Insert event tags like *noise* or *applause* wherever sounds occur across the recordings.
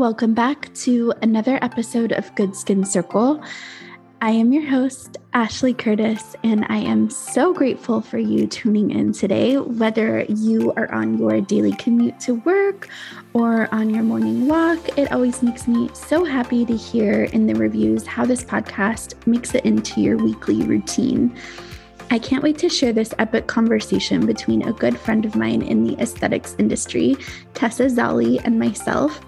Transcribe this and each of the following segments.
Welcome back to another episode of Good Skin Circle. I am your host, Ashley Curtis, and I am so grateful for you tuning in today. Whether you are on your daily commute to work or on your morning walk, it always makes me so happy to hear in the reviews how this podcast makes it into your weekly routine. I can't wait to share this epic conversation between a good friend of mine in the aesthetics industry, Tessa Zolly, and myself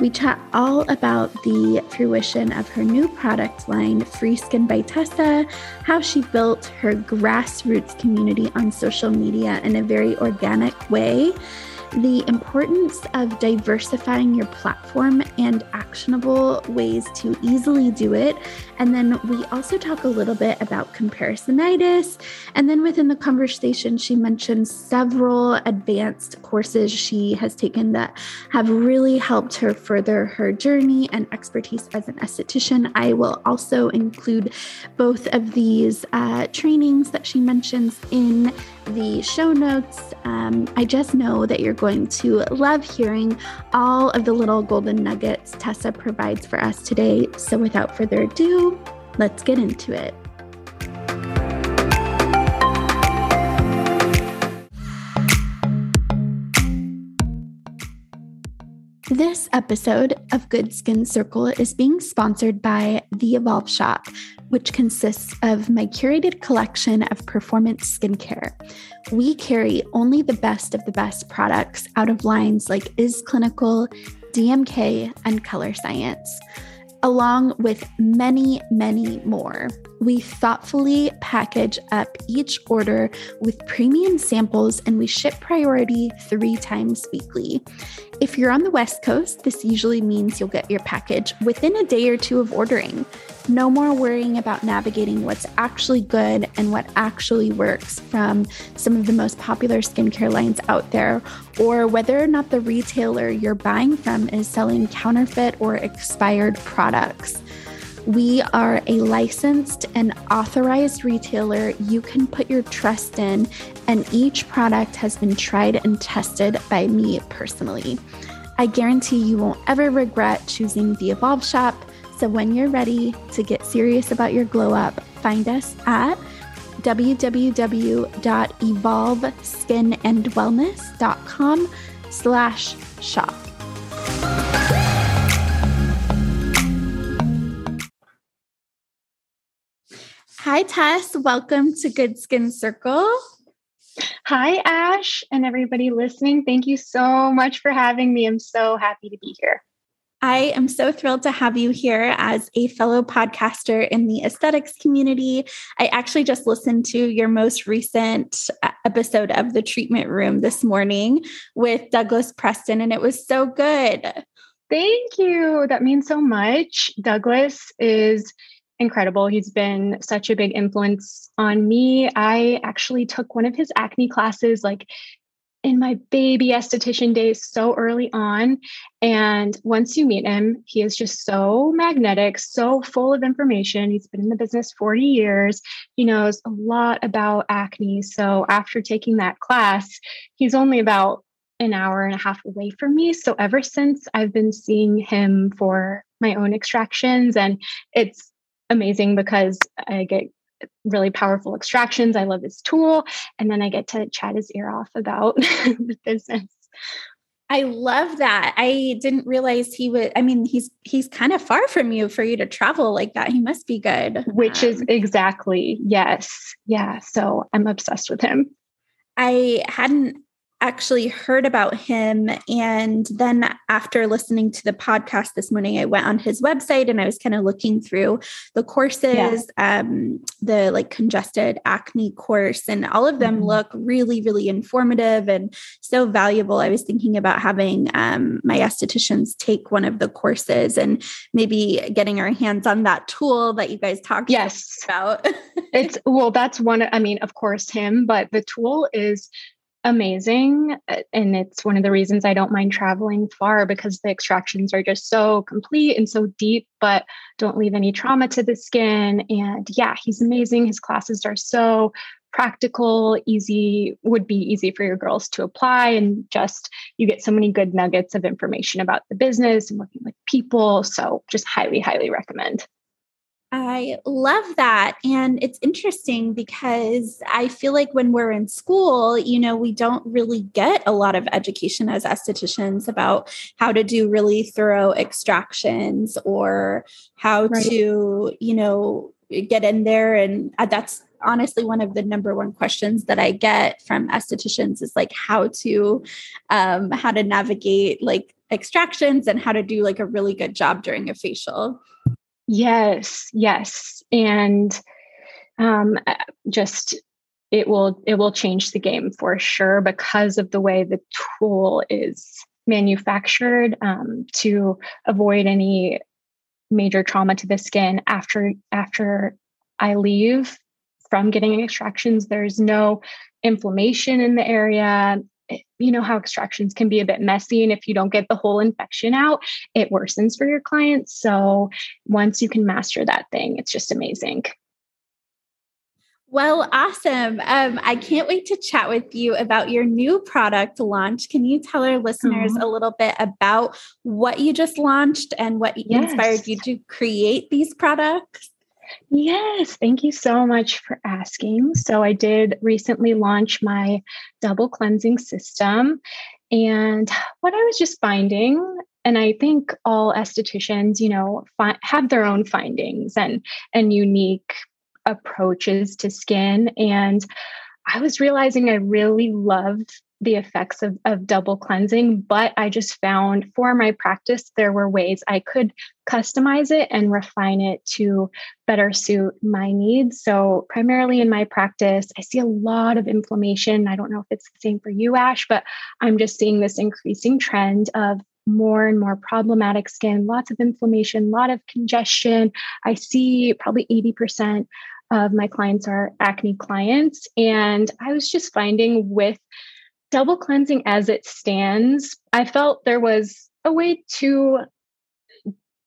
we chat all about the fruition of her new product line, Free Skin by Tessa, how she built her grassroots community on social media in a very organic way, the importance of diversifying your platform and actionable ways to easily do it. And then we also talk a little bit about comparisonitis. And then within the conversation, she mentions several advanced courses she has taken that have really helped her further her journey and expertise as an esthetician. I will also include both of these uh, trainings that she mentions in the show notes. Um, I just know that you're going to love hearing all of the little golden nuggets Tessa provides for us today. So, without further ado, let's get into it. This episode of Good Skin Circle is being sponsored by The Evolve Shop, which consists of my curated collection of performance skincare. We carry only the best of the best products out of lines like Is Clinical, DMK, and Colorescience along with many, many more. We thoughtfully package up each order with premium samples and we ship priority three times weekly. If you're on the West Coast, this usually means you'll get your package within a day or two of ordering. No more worrying about navigating what's actually good and what actually works from some of the most popular skincare lines out there, or whether or not the retailer you're buying from is selling counterfeit or expired products. We are a licensed and authorized retailer you can put your trust in, and each product has been tried and tested by me personally. I guarantee you won't ever regret choosing the Evolve Shop. So when you're ready to get serious about your glow up, find us at www.evolveskinandwellness.com slash shop. Hi, Tess. Welcome to Good Skin Circle. Hi, Ash, and everybody listening. Thank you so much for having me. I'm so happy to be here. I am so thrilled to have you here as a fellow podcaster in the aesthetics community. I actually just listened to your most recent uh, episode of The Treatment Room this morning with Douglas Preston, and it was so good. Thank you. That means so much. Douglas is incredible. He's been such a big influence on me. I actually took one of his acne classes like in my baby esthetician days so early on. And once you meet him, he is just so magnetic, so full of information. He's been in the business 40 years. He knows a lot about acne. So after taking that class, he's only about an hour and a half away from me. So ever since I've been seeing him for my own extractions, and it's amazing because I get really powerful extractions. I love his tool. And then I get to chat his ear off about *laughs* the business. I love that. I didn't realize he would I mean he's he's kind of far from you for you to travel like that. He must be good. Which um, is exactly. Yes. Yeah, so I'm obsessed with him. I hadn't actually heard about him. And then after listening to the podcast this morning, I went on his website and I was kind of looking through the courses, yeah. um, the like congested acne course, and all of them mm-hmm. look really, really informative and so valuable. I was thinking about having um, my estheticians take one of the courses and maybe getting our hands on that tool that you guys talked yes. about. *laughs* it's well, that's one. I mean, of course, him, but the tool is amazing. And it's one of the reasons I don't mind traveling far because the extractions are just so complete and so deep, but don't leave any trauma to the skin. And yeah, he's amazing. His classes are so practical, easy, would be easy for your girls to apply. And just you get so many good nuggets of information about the business and working with people. So just highly, highly recommend. I love that. And it's interesting because I feel like when we're in school, you know, we don't really get a lot of education as estheticians about how to do really thorough extractions or how right. to, you know, get in there. And uh, that's honestly one of the number one questions that I get from estheticians is like how to, um, how to navigate like extractions and how to do like a really good job during a facial. Yes, yes. And um, uh, just it will it will change the game for sure because of the way the tool is manufactured um, to avoid any major trauma to the skin after after I leave from getting extractions. There's no inflammation in the area you know how extractions can be a bit messy and if you don't get the whole infection out it worsens for your clients so once you can master that thing it's just amazing well, awesome. Um, I can't wait to chat with you about your new product launch. Can you tell our listeners mm-hmm. a little bit about what you just launched and what yes. inspired you to create these products? Yes, thank you so much for asking. So, I did recently launch my double cleansing system. And what I was just finding, and I think all estheticians, you know, fi- have their own findings and and unique approaches to skin. And I was realizing I really loved the effects of, of double cleansing, but I just found for my practice, there were ways I could customize it and refine it to better suit my needs. So, primarily in my practice, I see a lot of inflammation. I don't know if it's the same for you, Ash, but I'm just seeing this increasing trend of more and more problematic skin, lots of inflammation, a lot of congestion. I see probably 80% of my clients are acne clients. And I was just finding with double cleansing as it stands, I felt there was a way to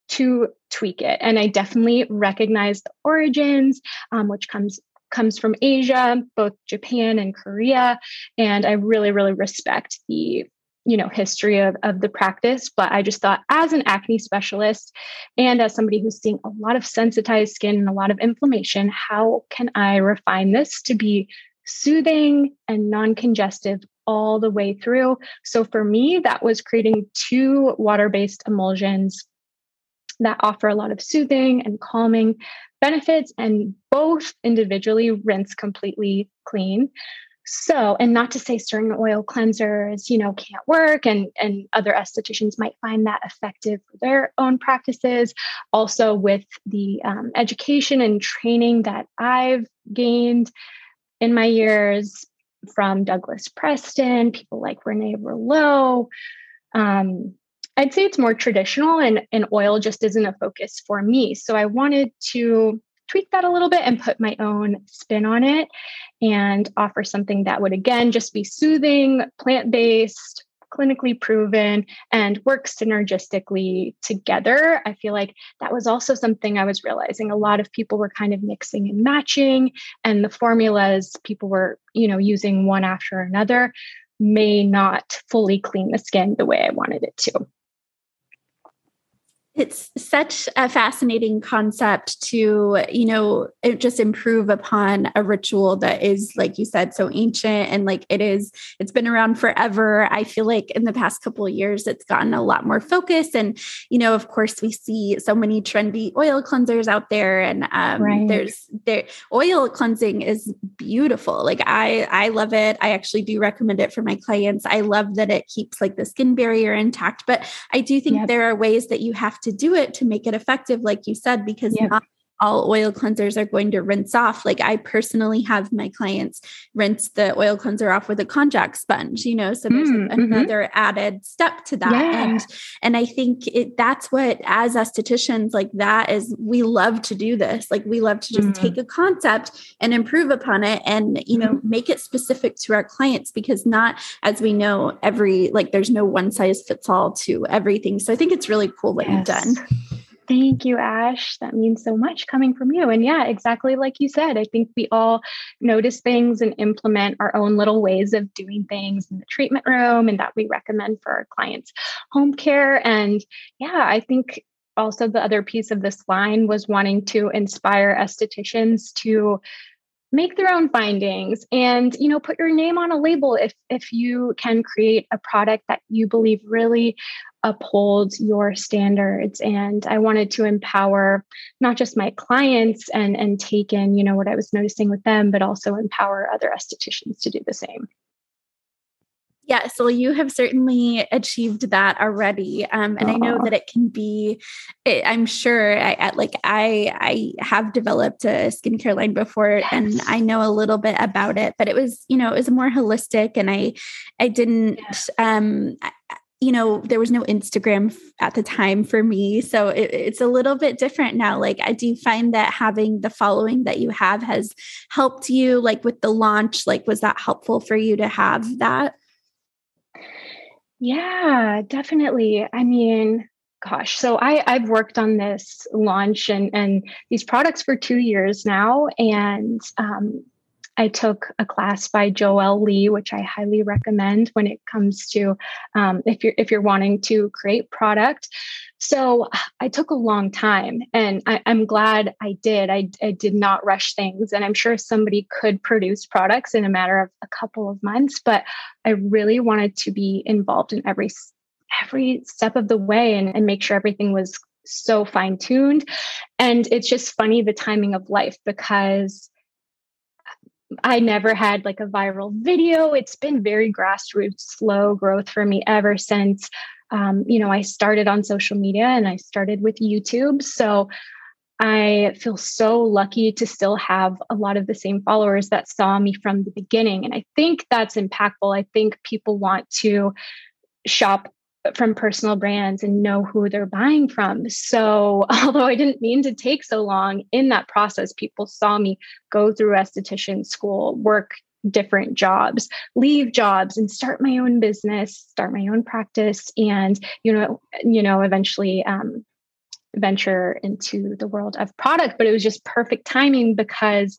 to tweak it, and I definitely recognized the origins, um, which comes comes from Asia, both Japan and Korea, and I really really respect the you know history of, of the practice. But i just thought as an acne specialist and as somebody who's seeing a lot of sensitized skin and a lot of inflammation how can i refine this to be soothing and non-congestive all the way through. So for me, that was creating two water based emulsions that offer a lot of soothing and calming benefits, and both individually rinse completely clean. So, and not to say certain oil cleansers, you know, can't work, and and other estheticians might find that effective for their own practices. Also, with the um, education and training that I've gained in my years, from Douglas Preston, people like Renee Rouleau. Um, I'd say it's more traditional and, and oil just isn't a focus for me. So I wanted to tweak that a little bit and put my own spin on it and offer something that would, again, just be soothing, plant based, clinically proven and work synergistically together. I feel like that was also something I was realizing a lot of people were kind of mixing and matching and the formulas people were, you know, using one after another may not fully clean the skin the way I wanted it to. It's such a fascinating concept to, you know, just improve upon a ritual that is, like you said, so ancient and like it is, it's been around forever. I feel like in the past couple of years, it's gotten a lot more focus. And, you know, of course, we see so many trendy oil cleansers out there. And um, right. there's there oil cleansing is beautiful. Like I I love it. I actually do recommend it for my clients. I love that it keeps like the skin barrier intact. But I do think yep. there are ways that you have to do it to make it effective, like you said, because yep. not all oil cleansers are going to rinse off. Like I personally have my clients rinse the oil cleanser off with a konjac sponge, you know, so there's mm, mm-hmm. another added step to that. Yeah. And and I think it that's what as estheticians like that is we love to do this. Like we love to just mm. take a concept and improve upon it and you know mm-hmm. make it specific to our clients because not as we know every like there's no one size fits all to everything. So I think it's really cool what yes. you've done. Thank you, Ash. That means so much coming from you. And yeah, exactly like you said, I think we all notice things and implement our own little ways of doing things in the treatment room and that we recommend for our clients' home care. And yeah, I think also the other piece of this line was wanting to inspire estheticians to make their own findings and you know put your name on a label if if you can create a product that you believe really upholds your standards and i wanted to empower not just my clients and and take in you know what i was noticing with them but also empower other estheticians to do the same yeah, so you have certainly achieved that already, um, and Aww. I know that it can be. It, I'm sure, I, like I, I have developed a skincare line before, yes. and I know a little bit about it. But it was, you know, it was more holistic, and I, I didn't. Um, you know, there was no Instagram at the time for me. So it, it's a little bit different now. Like, I do find that having the following that you have has helped you, like with the launch. Like, was that helpful for you to have that? Yeah, definitely. I mean, gosh, so I, I've worked on this launch and, and these products for two years now. And um, I took a class by Joelle Lee, which I highly recommend when it comes to um, if you're if you're wanting to create product. So I took a long time, and I, am glad I did. I, I did not rush things, and I'm sure somebody could produce products in a matter of a couple of months. But I really wanted to be involved in every every step of the way and, and make sure everything was so fine tuned. And it's just funny the timing of life because I never had like a viral video. It's been very grassroots, slow growth for me ever since. Um, you know, I started on social media and I started with YouTube. So I feel so lucky to still have a lot of the same followers that saw me from the beginning. And I think that's impactful. I think people want to shop from personal brands and know who they're buying from. So, *laughs* although I didn't mean to take so long in that process, people saw me go through esthetician school, work different jobs, leave jobs and start my own business, start my own practice and you know, you know, eventually um, venture into the world of product, but it was just perfect timing because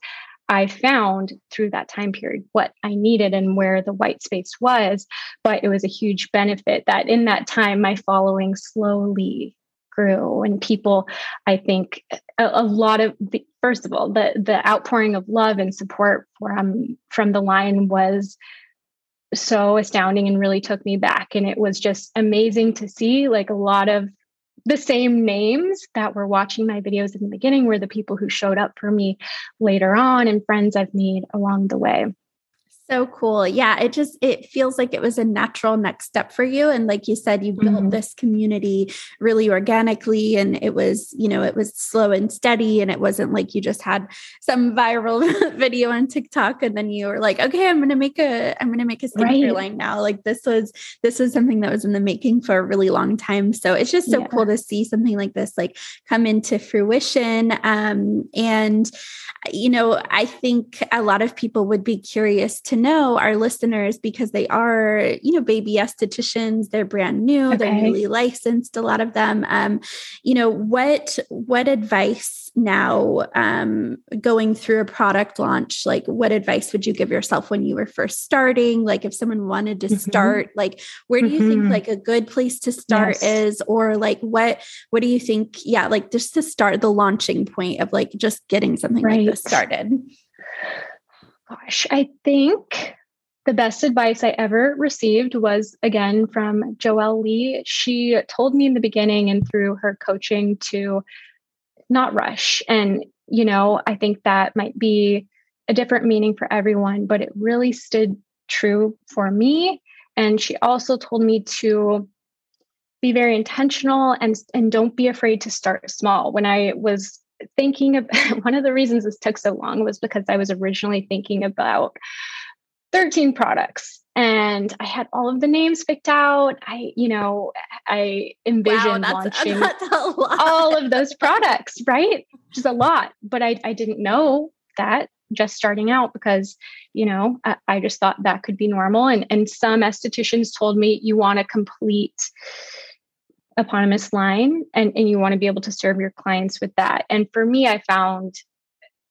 I found through that time period what I needed and where the white space was. But it was a huge benefit that in that time, my following slowly grew and people i think a, a lot of the, first of all the the outpouring of love and support from from the line was so astounding and really took me back and it was just amazing to see like a lot of the same names that were watching my videos in the beginning were the people who showed up for me later on and friends I've made along the way. So cool. Yeah, it just it feels like it was a natural next step for you and like you said you built mm-hmm. this community really organically and it was, you know, it was slow and steady and it wasn't like you just had some viral *laughs* video on TikTok and then you were like, "Okay, I'm going to make a I'm going to make a skincare right. line now." Like this was this was something that was in the making for a really long time. So it's just so yeah. cool to see something like this like come into fruition um and you know, I think a lot of people would be curious to know our listeners because they are, you know, baby estheticians, they're brand new, okay. they're newly licensed, a lot of them. Um, you know, what what advice now um, going through a product launch like what advice would you give yourself when you were first starting like if someone wanted to mm-hmm. start like where do you mm-hmm. think like a good place to start yes. is or like what what do you think yeah like just to start the launching point of like just getting something right. like this started gosh i think the best advice I ever received was again from Joelle Lee. She told me in the beginning and through her coaching to not rush. And, you know, I think that might be a different meaning for everyone, but it really stood true for me. And she also told me to be very intentional and and don't be afraid to start small. When I was thinking of *laughs* one of the reasons this took so long was because I was originally thinking about 13 products and I had all of the names picked out. I, you know, I envisioned wow, launching *laughs* all of those products, right? Which is a lot, but I, I didn't know that just starting out because, you know, I, I just thought that could be normal. And, and some estheticians told me you want a complete eponymous line and, and you want to be able to serve your clients with that. And for me, I found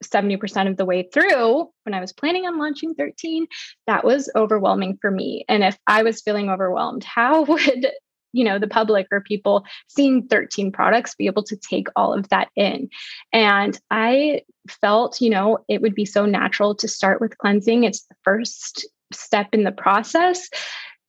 70% of the way through when I was planning on launching 13, that was overwhelming for me. And if I was feeling overwhelmed, how *laughs* would you know the public or people seeing 13 products be able to take all of that in and i felt you know it would be so natural to start with cleansing it's the first step in the process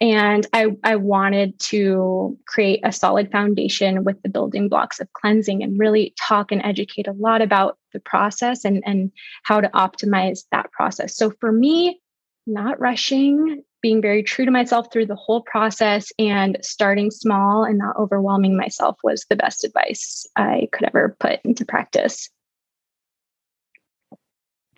and I, I wanted to create a solid foundation with the building blocks of cleansing and really talk and educate a lot about the process and, and how to optimize that process. So for me, not rushing, being very true to myself through the whole process and starting small and not overwhelming myself was the best advice I could ever put into practice.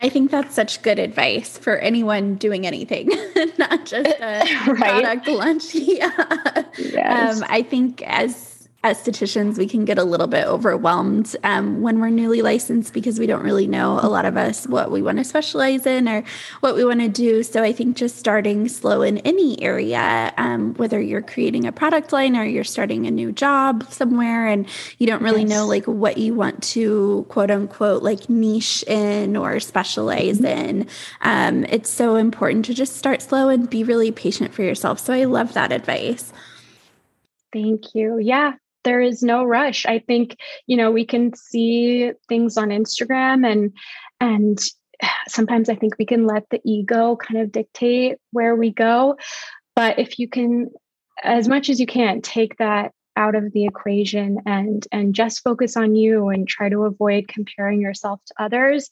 I think that's such good advice for anyone doing anything, *laughs* not just a *laughs* right? product launch. *laughs* yeah. Yes. Um, I think as estheticians, we can get a little bit overwhelmed um, when we're newly licensed because we don't really know a lot of us what we want to specialize in or what we want to do. So I think just starting slow in any area, um, whether you're creating a product line or you're starting a new job somewhere and you don't really yes. know like what you want to quote unquote like niche in or specialize mm-hmm. in, um, it's so important to just start slow and be really patient for yourself. So I love that advice. Thank you. Yeah, there is no rush. I think, you know, we can see things on Instagram and and sometimes I think we can let the ego kind of dictate where we go. But if you can as much as you can take that out of the equation and and just focus on you and try to avoid comparing yourself to others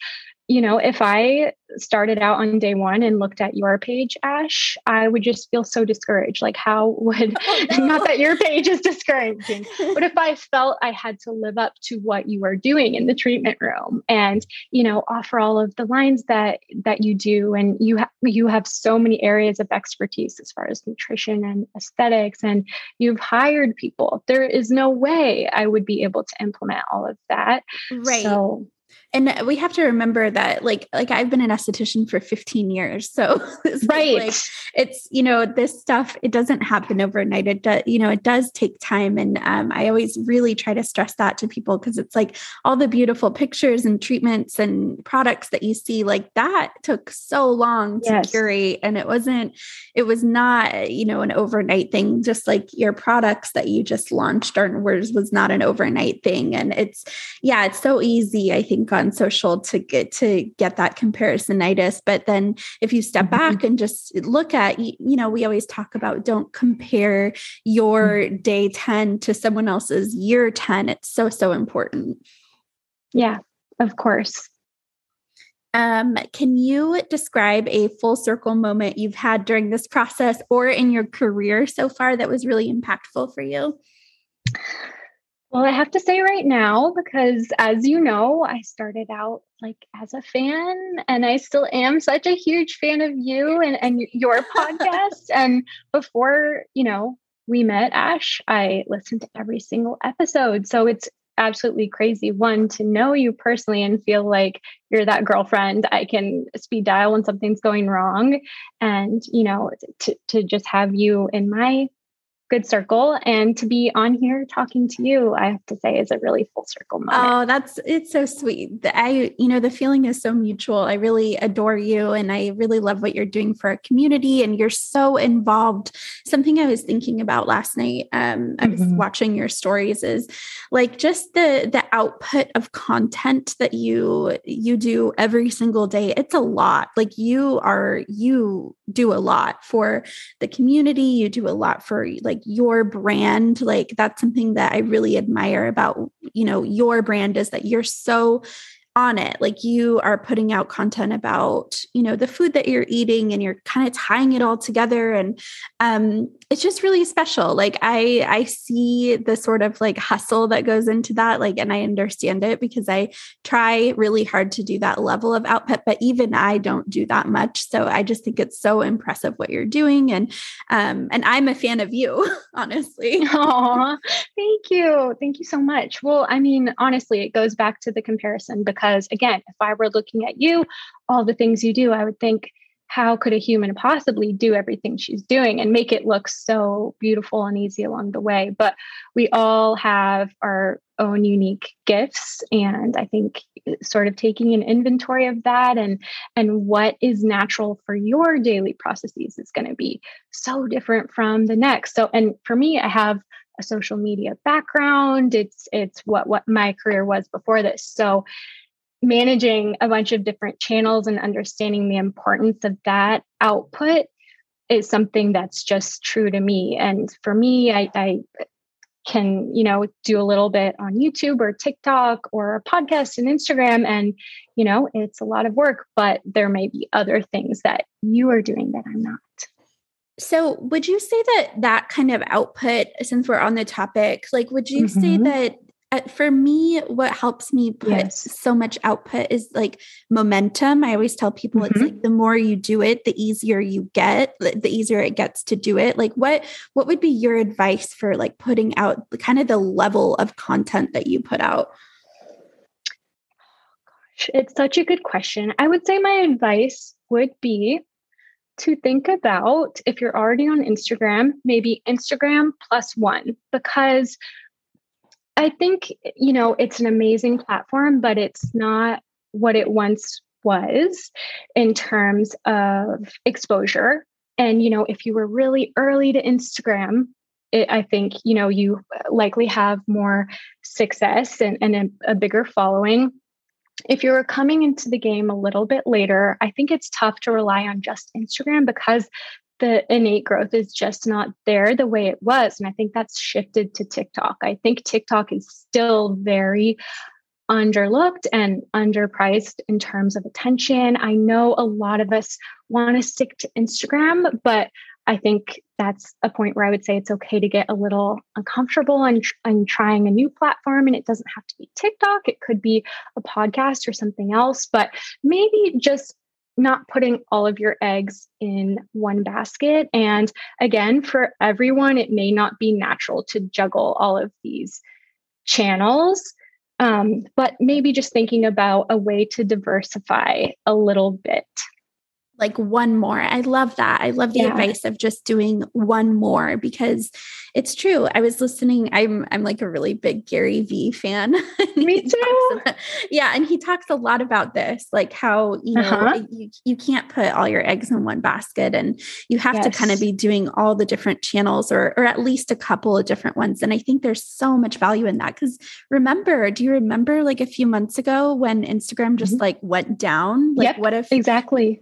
you know, if I started out on day one and looked at your page, Ash, I would just feel so discouraged. Like, how *laughs* would, oh, no. *laughs* not that your page is discouraging, but if I *laughs* felt I had to live up to what you are doing in the treatment room and, you know, offer all of the lines that, that you do, and you, have you have so many areas of expertise as far as nutrition and aesthetics, and you've hired people, there is no way I would be able to implement all of that. Right. So, and we have to remember that like like i've been an esthetician for 15 years so *laughs* right. like, it's you know this stuff it doesn't happen overnight. It does you know it does take time and um, i always really try to stress that to people because it's like all the beautiful pictures and treatments and products that you see like that took so long to yes. curate and it wasn't it was not you know an overnight thing. Just like your products that you just launched or was was not an overnight thing and it's yeah it's so easy i think on on social to get to get that comparisonitis but then if you step mm-hmm. back and just look at you know we always talk about don't compare your mm-hmm. day 10 to someone else's year 10 it's so so important yeah of course um, can you describe a full circle moment you've had during this process or in your career so far that was really impactful for you? Well, I have to say right now, because as you know, I started out like as a fan and I still am such a huge fan of you and, and your *laughs* podcast. and before, you know, we met Ash, I listened to every single episode. So it's absolutely crazy. One, to know you personally and feel like you're that girlfriend I can speed dial when something's going wrong. And, you know, to, to just have you in my good circle. And to be on here talking to you i have to say is a really full circle moment. Oh that's it's so sweet. I you know the feeling is so mutual. I really adore you and i really love what you're doing for our community and you're so involved. Something i was thinking about last night um i was mm-hmm. watching your stories is like just the the output of content that you you do every single day. It's a lot. Like you are you do a lot for the community. You do a lot for like like your brand like that's something that i really admire about you know your brand is that you're so on it. Like you are putting out content about you know the food that you're eating and you're kind of tying it all together. And um it's just really special. Like i i see the sort of like hustle that goes into that like and i understand it because i try really hard to do that level of output but even i don't do that much. So i just think it's so impressive what you're doing and um and i'm a fan of you *laughs* honestly. Oh thank you. Thank you so much. Well i mean honestly it goes back to the comparison because because again if i were looking at you all the things you do i would think how could a human possibly do everything she's doing and make it look so beautiful and easy along the way? But we all have our own unique gifts and i think sort of taking an inventory of that and and what is natural for your daily processes is going to be so different from the next. So and for me i have a social media background. It's it's what what my career was before this. So managing a bunch of different channels and understanding the importance of that output is something that's just true to me. And for me, I, I can, you know, do a little bit on YouTube or TikTok or a podcast and Instagram. And, you know, it's a lot of work, but there may be other things that you are doing that I'm not. So, would you say that that kind of output, since we're on the topic, like, would you mm-hmm. say that for me, what helps me put yes. so much output is like momentum. I always tell people mm-hmm. it's like the more you do it, the easier you get, the easier it gets to do it. Like what what would be your advice for like putting out the kind of the level of content that you put out? Gosh, it's such a good question. I would say my advice would be to think about if you're already on Instagram, maybe Instagram plus one, because I think, you know, it's an amazing platform, but it's not what it once was in terms of exposure. And, you know, if you were really early to Instagram, it, I think, you know, you likely have more success and, and a, a bigger following. If you're coming into the game a little bit later, I think it's tough to rely on just Instagram because the innate growth is just not there the way it was. And I think that's shifted to TikTok. I think TikTok is still very underlooked and underpriced in terms of attention. I know a lot of us want to stick to Instagram, but I think that's a point where I would say it's okay to get a little uncomfortable and, and trying a new platform. And it doesn't have to be TikTok, it could be a podcast or something else, but maybe just not putting all of your eggs in one basket. And again, for everyone, it may not be natural to juggle all of these channels. Um, but maybe just thinking about a way to diversify a little bit like one more. I love that. I love the yeah. advice of just doing one more because it's true. I was listening. I'm I'm like a really big Gary Vee fan. *laughs* Me too. About, yeah, and he talks a lot about this, like how you know uh-huh. you, you can't put all your eggs in one basket, and you have yes. to kind of be doing all the different channels, or or at least a couple of different ones. And I think there's so much value in that because remember, do you remember like a few months ago when Instagram just mm-hmm. like went down? Like, yep, what if exactly?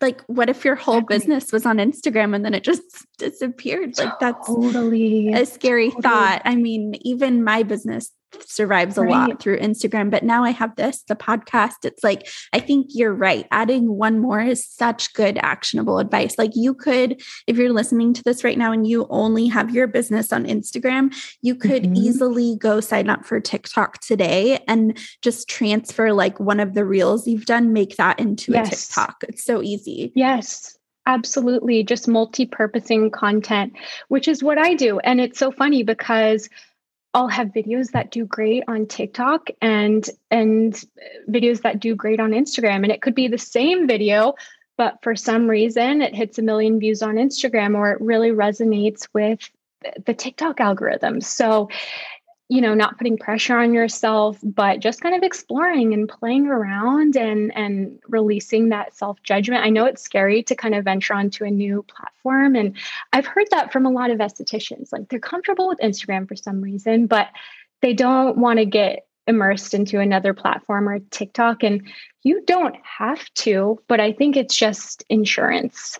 Like what if your whole exactly. business was on Instagram and then it just *laughs* disappeared? Like that's totally a scary totally. thought. I mean, even my business survives a right. lot through Instagram. But now I have this, the podcast. It's like, I think you're right. Adding one more is such good, actionable advice. Like, you could, if you're listening to this right now and you only have your business on Instagram, you could mm-hmm. easily go sign up for TikTok today and just transfer like one of the reels you've done, make that into yes. a TikTok. It's so easy. Yes. Absolutely. Just multi purposing content, which is what I do. And it's so funny because I'll have videos that do great on TikTok and and videos that do great on Instagram and it could be the same video but for some reason it hits a million views on Instagram or it really resonates with the TikTok algorithm. So you know not putting pressure on yourself but just kind of exploring and playing around and and releasing that self judgment i know it's scary to kind of venture onto a new platform and i've heard that from a lot of estheticians. Like they're comfortable with instagram for some reason but they don't want to get immersed into another platform or tiktok and you don't have to but i think it's just insurance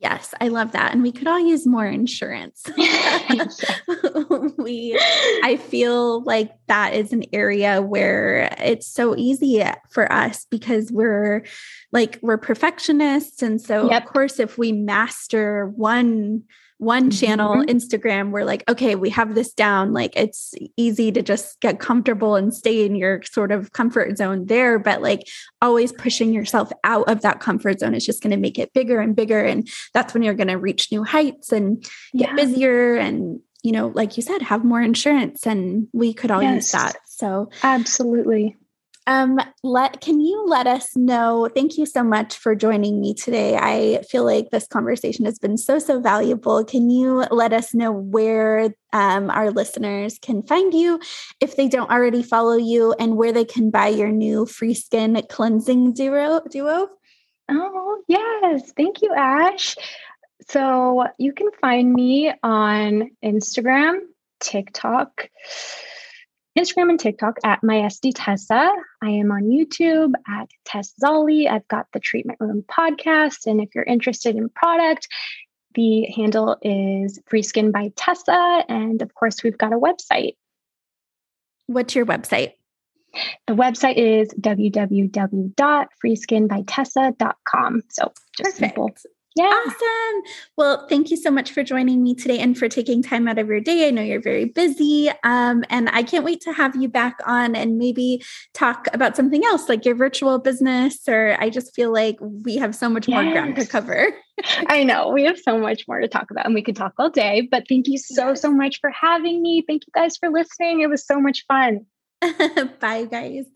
Yes, I love that. And we could all use more insurance. *laughs* *laughs* we I feel like that is an area where it's so easy for us because we're like we're perfectionists and so yep. of course if we master one one channel mm-hmm. instagram we're like okay we have this down like it's easy to just get comfortable and stay in your sort of comfort zone there but like always pushing yourself out of that comfort zone is just going to make it bigger and bigger and that's when you're going to reach new heights and get yeah. busier and you know like you said have more insurance and we could all yes. use that so absolutely um, let can you let us know? Thank you so much for joining me today. I feel like this conversation has been so so valuable. Can you let us know where um, our listeners can find you if they don't already follow you, and where they can buy your new free skin cleansing duo? Duo. Oh yes, thank you, Ash. So you can find me on Instagram, TikTok. Instagram and TikTok at my SD Tessa. I am on YouTube at Tess Zolly. I've got the Treatment Room podcast. And if you're interested in product, the handle is Free Skin by Tessa. And of course, we've got a website. What's your website? The website is www.freeskinbytessa.com. So just Perfect. simple yeah. Awesome. Well, thank you so much for joining me today and for taking time out of your day. I know you're very busy. Um, and I can't wait to have you back on and maybe talk about something else like your virtual business. Or I just feel like we have so much yes. more ground to cover. I know we have so much more to talk about and we could talk all day. But thank you so, so much for having me. Thank you guys for listening. It was so much fun. *laughs* Bye, guys.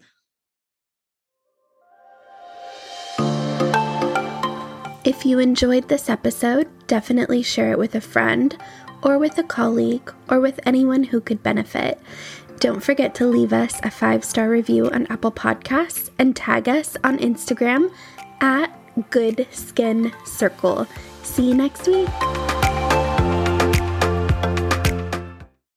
If you enjoyed this episode, definitely share it with a friend or with a colleague or with anyone who could benefit. Don't forget to leave us a five star review on Apple Podcasts and tag us on Instagram at Good Skin Circle. See you next week.